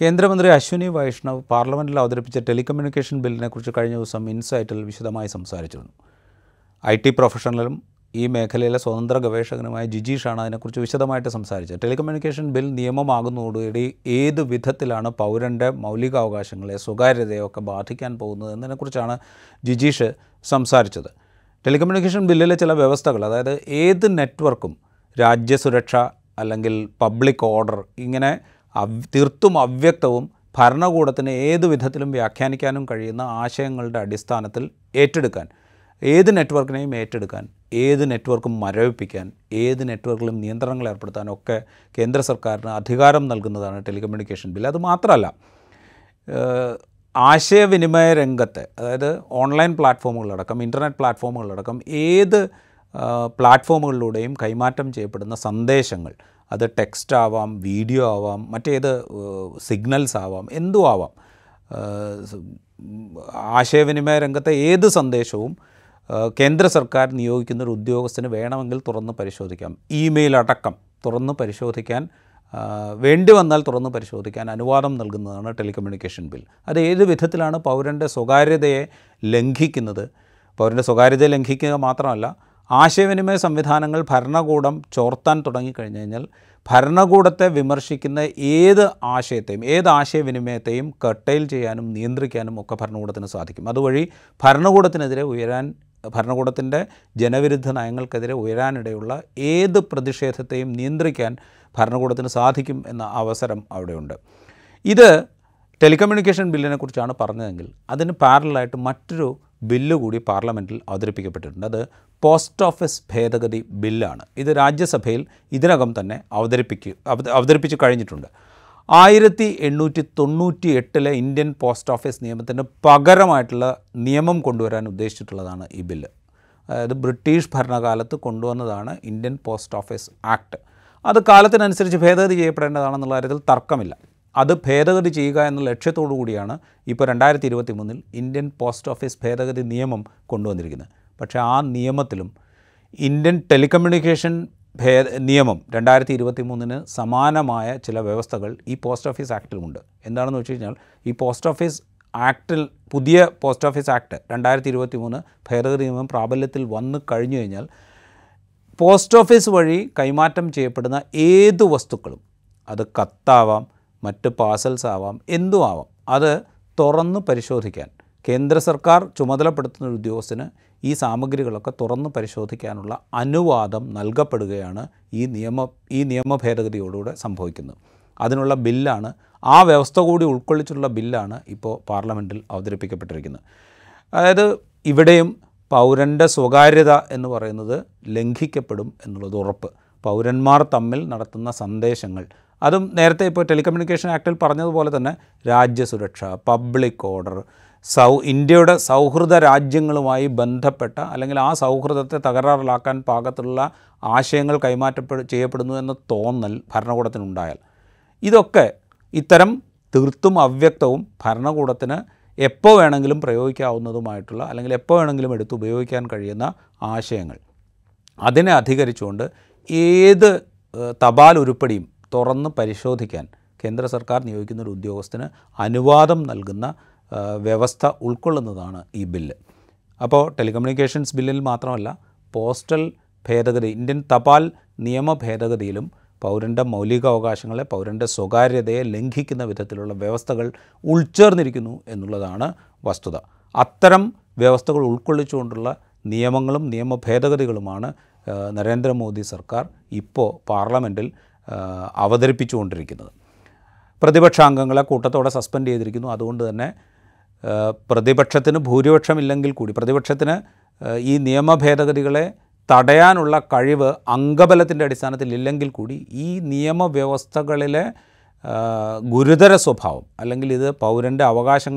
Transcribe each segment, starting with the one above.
കേന്ദ്രമന്ത്രി അശ്വിനി വൈഷ്ണവ് പാർലമെന്റിൽ അവതരിപ്പിച്ച ടെലികമ്മ്യൂണിക്കേഷൻ ബില്ലിനെക്കുറിച്ച് കഴിഞ്ഞ ദിവസം ഇൻസൈറ്റിൽ വിശദമായി സംസാരിച്ചിരുന്നു. ഐ ടി പ്രൊഫഷണലും ഈ മേഖലയിലെ സ്വതന്ത്ര ഗവേഷകനുമായ ജിജീഷാണ് അതിനെക്കുറിച്ച് വിശദമായിട്ട് സംസാരിച്ചത്. ടെലികമ്മ്യൂണിക്കേഷൻ ബിൽ നിയമമാകുന്നതോടുകൂടി ഏത് വിധത്തിലാണ് പൗരന്റെ മൗലികാവകാശങ്ങളെ സ്വകാര്യതയൊക്കെ ബാധിക്കാൻ പോകുന്നത് എന്നതിനെക്കുറിച്ചാണ് ജിജീഷ് സംസാരിച്ചത്. ടെലികമ്മ്യൂണിക്കേഷൻ ബില്ലിലെ ചില വ്യവസ്ഥകൾ അതായത് ഏത് നെറ്റ്വർക്കും രാജ്യസുരക്ഷ അല്ലെങ്കിൽ പബ്ലിക് ഓർഡർ ഇങ്ങനെ തീർത്തും അവ്യക്തവും ഭരണകൂടത്തിന് ഏത് വിധത്തിലും വ്യാഖ്യാനിക്കാനും കഴിയുന്ന ആശയങ്ങളുടെ അടിസ്ഥാനത്തിൽ ഏറ്റെടുക്കാൻ ഏത് നെറ്റ്വർക്കിനെയും ഏറ്റെടുക്കാൻ ഏത് നെറ്റ്വർക്കും മരവിപ്പിക്കാൻ ഏത് നെറ്റ്വർക്കിലും നിയന്ത്രണങ്ങൾ ഏർപ്പെടുത്താൻ ഒക്കെ കേന്ദ്ര സർക്കാരിന് അധികാരം നൽകുന്നതാണ് ടെലികമ്മ്യൂണിക്കേഷൻ ബിൽ. അത് മാത്രമല്ല ആശയവിനിമയ രംഗത്തെ അതായത് ഓൺലൈൻ പ്ലാറ്റ്ഫോമുകളടക്കം ഇന്റർനെറ്റ് പ്ലാറ്റ്ഫോമുകളടക്കം ഏത് പ്ലാറ്റ്ഫോമുകളിലൂടെയും കൈമാറ്റം ചെയ്യപ്പെടുന്ന സന്ദേശങ്ങൾ അത് ടെക്സ്റ്റ് ആവാം വീഡിയോ ആവാം മറ്റേത് സിഗ്നൽസ് ആവാം എന്തും ആവാം. ആശയവിനിമയ രംഗത്തെ ഏത് സന്ദേശവും കേന്ദ്ര സർക്കാർ നിയോഗിക്കുന്ന ഒരു ഉദ്യോഗസ്ഥന് വേണമെങ്കിൽ തുറന്ന് പരിശോധിക്കാം. ഇമെയിൽ അടക്കം തുറന്ന് പരിശോധിക്കാൻ വേണ്ടി വന്നാൽ തുറന്ന് പരിശോധിക്കാൻ അനുവാദം നൽകുന്നതാണ് ടെലികമ്മ്യൂണിക്കേഷൻ ബിൽ. അത് ഏത് വിധത്തിലാണ് പൗരന്റെ സ്വകാര്യതയെ ലംഘിക്കുന്നത്? പൗരന്റെ സ്വകാര്യതയെ ലംഘിക്കുക മാത്രമല്ല ആശയവിനിമയ സംവിധാനങ്ങൾ ഭരണകൂടം ചോർത്താൻ തുടങ്ങിക്കഴിഞ്ഞു കഴിഞ്ഞാൽ ഭരണകൂടത്തെ വിമർശിക്കുന്ന ഏത് ആശയത്തെയും ഏത് ആശയവിനിമയത്തെയും കട്ടയിൽ ചെയ്യാനും നിയന്ത്രിക്കാനും ഒക്കെ ഭരണകൂടത്തിന് സാധിക്കും. അതുവഴി ഭരണകൂടത്തിനെതിരെ ഉയരാൻ ഭരണകൂടത്തിന്റെ ജനവിരുദ്ധ നയങ്ങൾക്കെതിരെ ഉയരാനിടയുള്ള ഏത് പ്രതിഷേധത്തെയും നിയന്ത്രിക്കാൻ ഭരണകൂടത്തിന് സാധിക്കും എന്ന അവസരം അവിടെയുണ്ട്. ഇത് ടെലികമ്മ്യൂണിക്കേഷൻ ബില്ലിനെ കുറിച്ചാണ് പറഞ്ഞതെങ്കിൽ അതിന് പാരലായിട്ട് മറ്റൊരു ബില്ല് കൂടി പാർലമെന്റിൽ അവതരിപ്പിക്കപ്പെട്ടിട്ടുണ്ട്. അത് പോസ്റ്റ് ഓഫീസ് ഭേദഗതി ബില്ലാണ്. ഇത് രാജ്യസഭയിൽ ഇതിനകം തന്നെ അവതരിപ്പിക്കുക അവത- അവതരിപ്പിച്ച് കഴിഞ്ഞിട്ടുണ്ട്. ആയിരത്തി എണ്ണൂറ്റി തൊണ്ണൂറ്റി എട്ടിലെ ഇന്ത്യൻ പോസ്റ്റ് ഓഫീസ് നിയമത്തിന് പകരമായിട്ടുള്ള നിയമം കൊണ്ടുവരാൻ ഉദ്ദേശിച്ചിട്ടുള്ളതാണ് ഈ ബില്ല്. അതായത് ബ്രിട്ടീഷ് ഭരണകാലത്ത് കൊണ്ടുവന്നതാണ് ഇന്ത്യൻ പോസ്റ്റ് ഓഫീസ് ആക്ട്. അത് കാലത്തിനനുസരിച്ച് ഭേദഗതി ചെയ്യപ്പെടേണ്ടതാണെന്നുള്ള കാര്യത്തിൽ തർക്കമില്ല. അത് ഭേദഗതി ചെയ്യുക എന്ന ലക്ഷ്യത്തോടു കൂടിയാണ് ഇപ്പോൾ രണ്ടായിരത്തി ഇരുപത്തി മൂന്നിൽ ഇന്ത്യൻ പോസ്റ്റ് ഓഫീസ് ഭേദഗതി നിയമം കൊണ്ടുവന്നിരിക്കുന്നത്. പക്ഷേ ആ നിയമത്തിലും ഇന്ത്യൻ ടെലികമ്മ്യൂണിക്കേഷൻ ഭേദ നിയമം രണ്ടായിരത്തി ഇരുപത്തി മൂന്നിന് സമാനമായ ചില വ്യവസ്ഥകൾ ഈ പോസ്റ്റ് ഓഫീസ് ആക്റ്റിലുമുണ്ട് എന്താണെന്ന് വെച്ച് കഴിഞ്ഞാൽ ഈ പോസ്റ്റ് ഓഫീസ് ആക്ടിൽ പുതിയ പോസ്റ്റ് ഓഫീസ് ആക്ട് രണ്ടായിരത്തി ഇരുപത്തി മൂന്ന് ഭേദഗതി നിയമം പ്രാബല്യത്തിൽ വന്നു കഴിഞ്ഞു കഴിഞ്ഞാൽ പോസ്റ്റ് ഓഫീസ് വഴി കൈമാറ്റം ചെയ്യപ്പെടുന്ന ഏത് വസ്തുക്കളും അത് കത്താവാം മറ്റ് പാസൽസ് ആവാം എന്തും ആവാം. അത് തുറന്ന് പരിശോധിക്കാൻ കേന്ദ്ര സർക്കാർ ചുമതലപ്പെടുത്തുന്ന ഒരു ഉദ്യോഗസ്ഥന് ഈ സാമഗ്രികളൊക്കെ തുറന്ന് പരിശോധിക്കാനുള്ള അനുവാദം നൽകപ്പെടുകയാണ് ഈ നിയമ ഈ നിയമ ഭേദഗതിയോടുകൂടെ സംഭവിക്കുന്നത്. അതിനുള്ള ബില്ലാണ് ആ വ്യവസ്ഥ കൂടി ഉൾക്കൊള്ളിച്ചുള്ള ബില്ലാണ് ഇപ്പോൾ പാർലമെന്റിൽ അവതരിപ്പിക്കപ്പെട്ടിരിക്കുന്നത്. അതായത് ഇവിടെയും പൗരന്റെ സ്വകാര്യത എന്ന് പറയുന്നത് ലംഘിക്കപ്പെടും എന്നുള്ളത് ഉറപ്പ്. പൗരന്മാർ തമ്മിൽ നടത്തുന്ന സന്ദേശങ്ങൾ അതും നേരത്തെ ഇപ്പോൾ ടെലികമ്മ്യൂണിക്കേഷൻ ആക്ടിൽ പറഞ്ഞതുപോലെ തന്നെ രാജ്യസുരക്ഷ പബ്ലിക് ഓർഡർ സൗ ഇന്ത്യയുടെ സൗഹൃദ രാജ്യങ്ങളുമായി ബന്ധപ്പെട്ട അല്ലെങ്കിൽ ആ സൗഹൃദത്തെ തകരാറിലാക്കാൻ പാകത്തിലുള്ള ആശയങ്ങൾ കൈമാറ്റപ്പെ ചെയ്യപ്പെടുന്നു എന്ന തോന്നൽ ഭരണകൂടത്തിനുണ്ടായാൽ. ഇതൊക്കെ ഇത്തരം തീർത്തും അവ്യക്തവും ഭരണകൂടത്തിന് എപ്പോൾ വേണമെങ്കിലും പ്രയോഗിക്കാവുന്നതുമായിട്ടുള്ള അല്ലെങ്കിൽ എപ്പോൾ വേണമെങ്കിലും എടുത്ത് ഉപയോഗിക്കാൻ കഴിയുന്ന ആശയങ്ങൾ. അതിനെ അധികരിച്ചുകൊണ്ട് ഏത് തപാൽ ഉരുപ്പടിയും തുറന്ന് പരിശോധിക്കാൻ കേന്ദ്ര സർക്കാർ നിയോഗിക്കുന്ന ഒരു ഉദ്യോഗസ്ഥന് അനുവാദം നൽകുന്ന വ്യവസ്ഥ ഉൾക്കൊള്ളുന്നതാണ് ഈ ബില്ല്. അപ്പോൾ ടെലികമ്മ്യൂണിക്കേഷൻസ് ബില്ലിൽ മാത്രമല്ല പോസ്റ്റൽ ഭേദഗതി ഇന്ത്യൻ തപാൽ നിയമ ഭേദഗതിയിലും പൗരന്റെ മൗലികാവകാശങ്ങളെ പൗരന്റെ സ്വകാര്യതയെ ലംഘിക്കുന്ന വിധത്തിലുള്ള വ്യവസ്ഥകൾ ഉൾച്ചേർന്നിരിക്കുന്നു എന്നുള്ളതാണ് വസ്തുത. അത്തരം വ്യവസ്ഥകൾ ഉൾക്കൊള്ളിച്ചുകൊണ്ടുള്ള നിയമങ്ങളും നിയമ ഭേദഗതികളുമാണ് നരേന്ദ്രമോദി സർക്കാർ ഇപ്പോൾ പാർലമെന്റിൽ അവതരിപ്പിച്ചുകൊണ്ടിരിക്കുന്നത്. പ്രതിപക്ഷാംഗങ്ങളെ കൂട്ടത്തോടെ സസ്പെൻഡ് ചെയ്തിരിക്കുന്നു. അതുകൊണ്ട് തന്നെ പ്രതിപക്ഷത്തിന് ഭൂരിപക്ഷമില്ലെങ്കിൽ കൂടി പ്രതിപക്ഷത്തിന് ഈ നിയമ ഭേദഗതികളെ തടയാനുള്ള കഴിവ് അംഗബലത്തിന്റെ അടിസ്ഥാനത്തിൽ ഇല്ലെങ്കിൽ കൂടി ഈ നിയമവ്യവസ്ഥകളിലെ ഗുരുതര സ്വഭാവം അല്ലെങ്കിൽ ഇത് പൗരന്റെ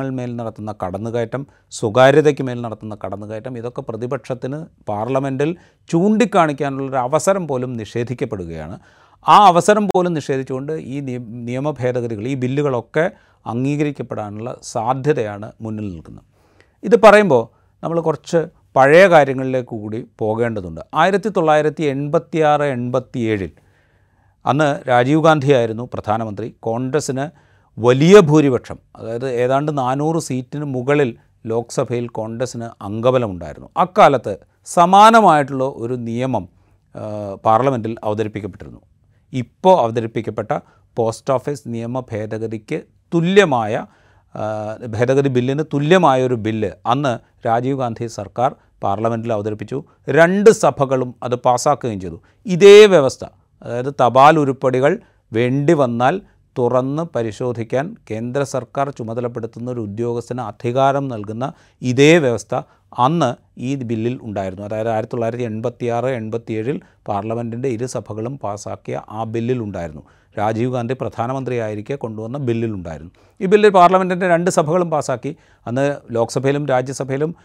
മേൽ നടത്തുന്ന കടന്നുകയറ്റം സ്വകാര്യതയ്ക്ക് മേൽ നടത്തുന്ന കടന്നുകയറ്റം ഇതൊക്കെ പ്രതിപക്ഷത്തിന് പാർലമെന്റിൽ ചൂണ്ടിക്കാണിക്കാനുള്ളൊരു അവസരം പോലും നിഷേധിക്കപ്പെടുകയാണ്. ആ അവസരം പോലും നിഷേധിച്ചുകൊണ്ട് ഈ നിയ- നിയമ ഭേദഗതികൾ ഈ ബില്ലുകളൊക്കെ അംഗീകരിക്കപ്പെടാനുള്ള സാധ്യതയാണ് മുന്നിൽ നിൽക്കുന്നത്. ഇത് പറയുമ്പോൾ നമ്മൾ കുറച്ച് പഴയ കാര്യങ്ങളിലേക്ക് കൂടി പോകേണ്ടതുണ്ട്. ആയിരത്തി തൊള്ളായിരത്തി എൺപത്തി ആറ് എൺപത്തി ഏഴിൽ അന്ന് രാജീവ് ഗാന്ധി ആയിരുന്നു പ്രധാനമന്ത്രി. കോൺഗ്രസ്സിന് വലിയ ഭൂരിപക്ഷം അതായത് ഏതാണ്ട് നാനൂറ് സീറ്റിന് മുകളിൽ ലോക്സഭയിൽ കോൺഗ്രസ്സിന് അംഗബലമുണ്ടായിരുന്നു. അക്കാലത്ത് സമാനമായിട്ടുള്ള ഒരു നിയമം പാർലമെന്റിൽ അവതരിപ്പിക്കപ്പെട്ടിരുന്നു. ഇപ്പോൾ അവതരിപ്പിക്കപ്പെട്ട പോസ്റ്റ് ഓഫീസ് നിയമ ഭേദഗതിക്ക് തുല്യമായ ഭേദഗതി ബില്ലിന് തുല്യമായ ഒരു ബില്ല് അന്ന് രാജീവ് ഗാന്ധി സർക്കാർ പാർലമെന്റിൽ അവതരിപ്പിച്ചു. രണ്ട് സഭകളും അത് പാസ്സാക്കുകയും ചെയ്തു. ഇതേ വ്യവസ്ഥ അതായത് തപാൽ ഉരുപ്പടികൾ വേണ്ടി വന്നാൽ തുറന്ന് പരിശോധിക്കാൻ കേന്ദ്ര സർക്കാർ ചുമതലപ്പെടുത്തുന്ന ഒരു ഉദ്യോഗസ്ഥന് അധികാരം നൽകുന്ന ഇതേ വ്യവസ്ഥ അന്ന് ഈ ബില്ലിൽ ഉണ്ടായിരുന്നു. അതായത് ആയിരത്തി തൊള്ളായിരത്തി എൺപത്തി ആറ് എൺപത്തിയേഴിൽ പാർലമെന്റിന്റെ ഇരുസഭകളും പാസ്സാക്കിയ ആ ബില്ലിൽ ഉണ്ടായിരുന്നു. രാജീവ് ഗാന്ധി പ്രധാനമന്ത്രിയായിരിക്കെ കൊണ്ടുവന്ന ബില്ലിലുണ്ടായിരുന്നു ഈ ബില്ലിൽ പാർലമെന്റിന്റെ രണ്ട് സഭകളും പാസ്സാക്കി അന്ന് ലോക്സഭയിലും രാജ്യസഭയിലും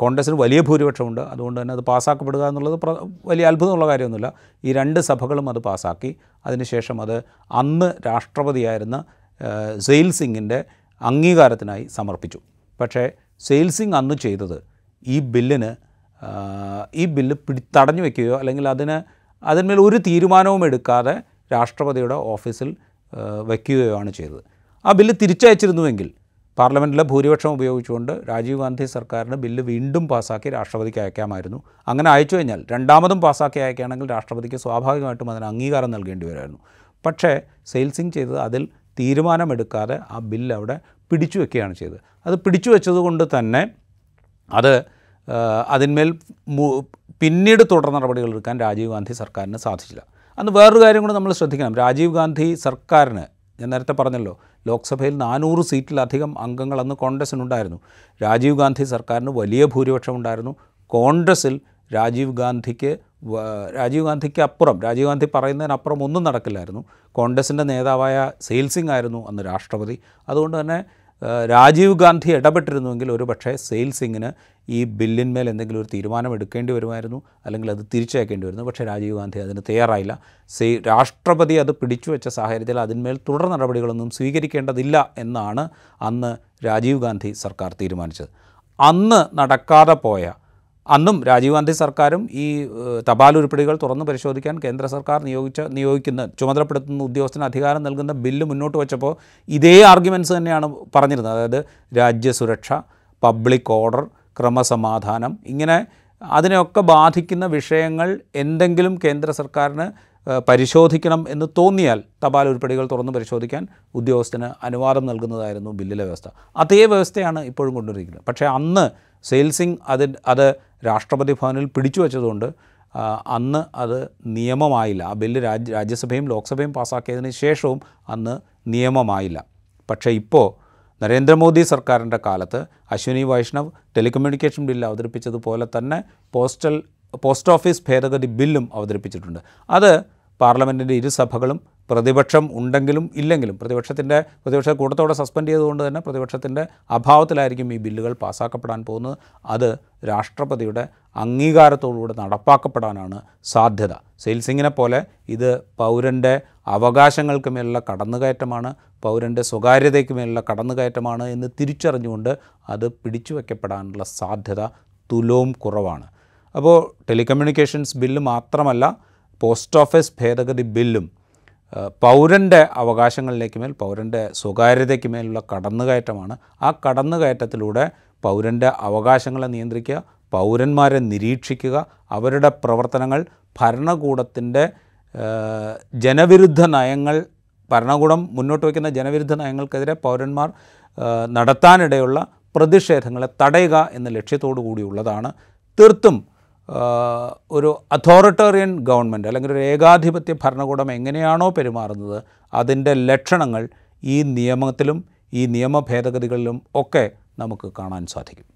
കോൺഗ്രസ്സിന് വലിയ ഭൂരിപക്ഷമുണ്ട്. അതുകൊണ്ട് തന്നെ അത് പാസ്സാക്കപ്പെടുക എന്നുള്ളത് വലിയ അത്ഭുതമുള്ള കാര്യമൊന്നുമില്ല. ഈ രണ്ട് സഭകളും അത് പാസ്സാക്കി അതിനുശേഷം അത് അന്ന് രാഷ്ട്രപതിയായിരുന്ന സെയിൽ സിംഗിന്റെ അംഗീകാരത്തിനായി സമർപ്പിച്ചു. പക്ഷേ സെയിൽ സിംഗ് അന്ന് ചെയ്തത് ഈ ബില്ലിന് ഈ ബില്ല് പിടി തടഞ്ഞു വയ്ക്കുകയോ അല്ലെങ്കിൽ അതിന് അതിന്മേൽ ഒരു തീരുമാനവും എടുക്കാതെ രാഷ്ട്രപതിയുടെ ഓഫീസിൽ വയ്ക്കുകയോ ആണ് ചെയ്തത്. ആ ബില്ല് തിരിച്ചയച്ചിരുന്നുവെങ്കിൽ പാർലമെന്റിലെ ഭൂരിപക്ഷം ഉപയോഗിച്ചുകൊണ്ട് രാജീവ് ഗാന്ധി സർക്കാരിന് ബില്ല് വീണ്ടും പാസ്സാക്കി രാഷ്ട്രപതിക്ക് അയക്കാമായിരുന്നു. അങ്ങനെ അയച്ചു കഴിഞ്ഞാൽ രണ്ടാമതും പാസ്സാക്കി അയക്കുകയാണെങ്കിൽ രാഷ്ട്രപതിക്ക് സ്വാഭാവികമായിട്ടും അതിന് അംഗീകാരം നൽകേണ്ടി വരുമായിരുന്നു പക്ഷേ സെയിൽസിങ് ചെയ്തത് അതിൽ തീരുമാനമെടുക്കാതെ ആ ബില്ല് അവിടെ പിടിച്ചു വെക്കുകയാണ് ചെയ്തത്. അത് പിടിച്ചു വെച്ചതുകൊണ്ട് തന്നെ അത് അതിന്മേൽ പിന്നീട് തുടർ നടപടികൾ എടുക്കാൻ രാജീവ് ഗാന്ധി സർക്കാരിന് സാധിച്ചില്ല. അന്ന് വേറൊരു കാര്യം കൂടെ നമ്മൾ ശ്രദ്ധിക്കണം. രാജീവ് ഗാന്ധി സർക്കാരിന് ഞാൻ നേരത്തെ പറഞ്ഞല്ലോ ലോക്സഭയിൽ നാനൂറ് സീറ്റിലധികം അംഗങ്ങൾ അന്ന് കോൺഗ്രസ്സിനുണ്ടായിരുന്നു രാജീവ് ഗാന്ധി സർക്കാരിന് വലിയ ഭൂരിപക്ഷം ഉണ്ടായിരുന്നു. കോൺഗ്രസ്സിൽ രാജീവ് ഗാന്ധിക്ക് രാജീവ് ഗാന്ധിക്ക് അപ്പുറം രാജീവ് ഗാന്ധി പറയുന്നതിനപ്പുറം ഒന്നും നടക്കില്ലായിരുന്നു. കോൺഗ്രസിന്റെ നേതാവായ സെയിൽ സിംഗ് ആയിരുന്നു അന്ന് രാഷ്ട്രപതി. അതുകൊണ്ട് തന്നെ രാജീവ് ഗാന്ധി ഇടപെട്ടിരുന്നുവെങ്കിൽ ഒരു പക്ഷേ സെയിൽസിങ്ങിന് ഈ ബില്ലിന്മേൽ എന്തെങ്കിലും ഒരു തീരുമാനം എടുക്കേണ്ടി വരുമായിരുന്നു അല്ലെങ്കിൽ അത് തിരിച്ചയക്കേണ്ടി വരുന്നു. പക്ഷേ രാജീവ് ഗാന്ധി അതിന് തയ്യാറായില്ല. സെയ് രാഷ്ട്രപതി അത് പിടിച്ചു വെച്ച സാഹചര്യത്തിൽ അതിന്മേൽ തുടർ നടപടികളൊന്നും സ്വീകരിക്കേണ്ടതില്ല എന്നാണ് അന്ന് രാജീവ് ഗാന്ധി സർക്കാർ തീരുമാനിച്ചത്. അന്ന് നടക്കാതെ പോയ അന്നും രാജീവ് ഗാന്ധി സർക്കാരും ഈ തപാൽ ഉരുപ്പടികൾ തുറന്ന് പരിശോധിക്കാൻ കേന്ദ്ര സർക്കാർ നിയോഗിച്ച നിയോഗിക്കുന്ന ചുമതലപ്പെടുത്തുന്ന ഉദ്യോഗസ്ഥന് അധികാരം നൽകുന്ന ബില്ല് മുന്നോട്ട് വെച്ചപ്പോൾ ഇതേ ആർഗ്യുമെന്റ്സ് തന്നെയാണ് പറഞ്ഞിരുന്നത്. അതായത് രാജ്യസുരക്ഷ പബ്ലിക് ഓർഡർ ക്രമസമാധാനം ഇങ്ങനെ അതിനെയൊക്കെ ബാധിക്കുന്ന വിഷയങ്ങൾ എന്തെങ്കിലും കേന്ദ്ര സർക്കാരിന് പരിശോധിക്കണം എന്ന് തോന്നിയാൽ തപാൽ ഉരുപ്പടികൾ തുറന്ന് പരിശോധിക്കാൻ ഉദ്യോഗസ്ഥന് അനുവാദം നൽകുന്നതായിരുന്നു ബില്ലിലെ വ്യവസ്ഥ. അതേ വ്യവസ്ഥയാണ് ഇപ്പോഴും കൊണ്ടുവരിക്കുന്നത് പക്ഷേ അന്ന് സെയിൽസിങ് അത് അത് രാഷ്ട്രപതി ഭവനിൽ പിടിച്ചു വച്ചതുകൊണ്ട് അന്ന് അത് നിയമമായില്ല. ആ ബില്ല് രാജ്യ രാജ്യസഭയും ലോക്സഭയും പാസ്സാക്കിയതിന് ശേഷവും അന്ന് നിയമമായില്ല. പക്ഷേ ഇപ്പോൾ നരേന്ദ്രമോദി സർക്കാരിന്റെ കാലത്ത് അശ്വിനി വൈഷ്ണവ് ടെലികമ്മ്യൂണിക്കേഷൻ ബില്ല് അവതരിപ്പിച്ചതുപോലെ തന്നെ പോസ്റ്റൽ പോസ്റ്റ് ഓഫീസ് ഭേദഗതി ബില്ലും അവതരിപ്പിച്ചിട്ടുണ്ട്. അത് പാർലമെന്റിന്റെ ഇരുസഭകളും പ്രതിപക്ഷം ഉണ്ടെങ്കിലും ഇല്ലെങ്കിലും പ്രതിപക്ഷത്തിന്റെ പ്രതിപക്ഷ കൂട്ടത്തോടെ സസ്പെൻഡ് ചെയ്തുകൊണ്ട് തന്നെ പ്രതിപക്ഷത്തിന്റെ അഭാവത്തിലായിരിക്കും ഈ ബില്ലുകൾ പാസ്സാക്കപ്പെടാൻ പോകുന്നത്. അത് രാഷ്ട്രപതിയുടെ അംഗീകാരത്തോടുകൂടെ നടപ്പാക്കപ്പെടാനാണ് സാധ്യത. സെയിൽസിങ്ങിനെ പോലെ ഇത് പൗരന്റെ അവകാശങ്ങൾക്ക് മേലുള്ള കടന്നുകയറ്റമാണ് പൗരന്റെ സ്വകാര്യതയ്ക്ക് മേലുള്ള കടന്നുകയറ്റമാണ് എന്ന് തിരിച്ചറിഞ്ഞുകൊണ്ട് അത് പിടിച്ചു വയ്ക്കപ്പെടാനുള്ള സാധ്യത തുലോം കുറവാണ്. അപ്പോൾ ടെലികമ്മ്യൂണിക്കേഷൻസ് ബില്ല് മാത്രമല്ല പോസ്റ്റ് ഓഫീസ് ഭേദഗതി ബില്ലും പൗരന്റെ അവകാശങ്ങളിലേക്ക് മേൽ പൗരന്റെ സ്വകാര്യതയ്ക്ക് മേലുള്ള കടന്നുകയറ്റമാണ്. ആ കടന്നുകയറ്റത്തിലൂടെ പൗരന്റെ അവകാശങ്ങളെ നിയന്ത്രിക്കുക പൗരന്മാരെ നിരീക്ഷിക്കുക അവരുടെ പ്രവർത്തനങ്ങൾ ഭരണകൂടത്തിന്റെ ജനവിരുദ്ധ നയങ്ങൾ ഭരണകൂടം മുന്നോട്ട് വയ്ക്കുന്ന ജനവിരുദ്ധ നയങ്ങൾക്കെതിരെ പൗരന്മാർ നടത്താനിടയുള്ള പ്രതിഷേധങ്ങളെ തടയുക എന്ന ലക്ഷ്യത്തോടു കൂടിയുള്ളതാണ് തീർത്തും ഒരു അതോറിറ്റേറിയൻ ഗവൺമെന്റ് അല്ലെങ്കിൽ ഒരു ഏകാധിപത്യ ഭരണകൂടം എങ്ങനെയാണോ പെരുമാറുന്നത് അതിന്റെ ലക്ഷണങ്ങൾ ഈ നിയമത്തിലും ഈ നിയമ ഭേദഗതികളിലും ഒക്കെ നമുക്ക് കാണാൻ സാധിക്കും.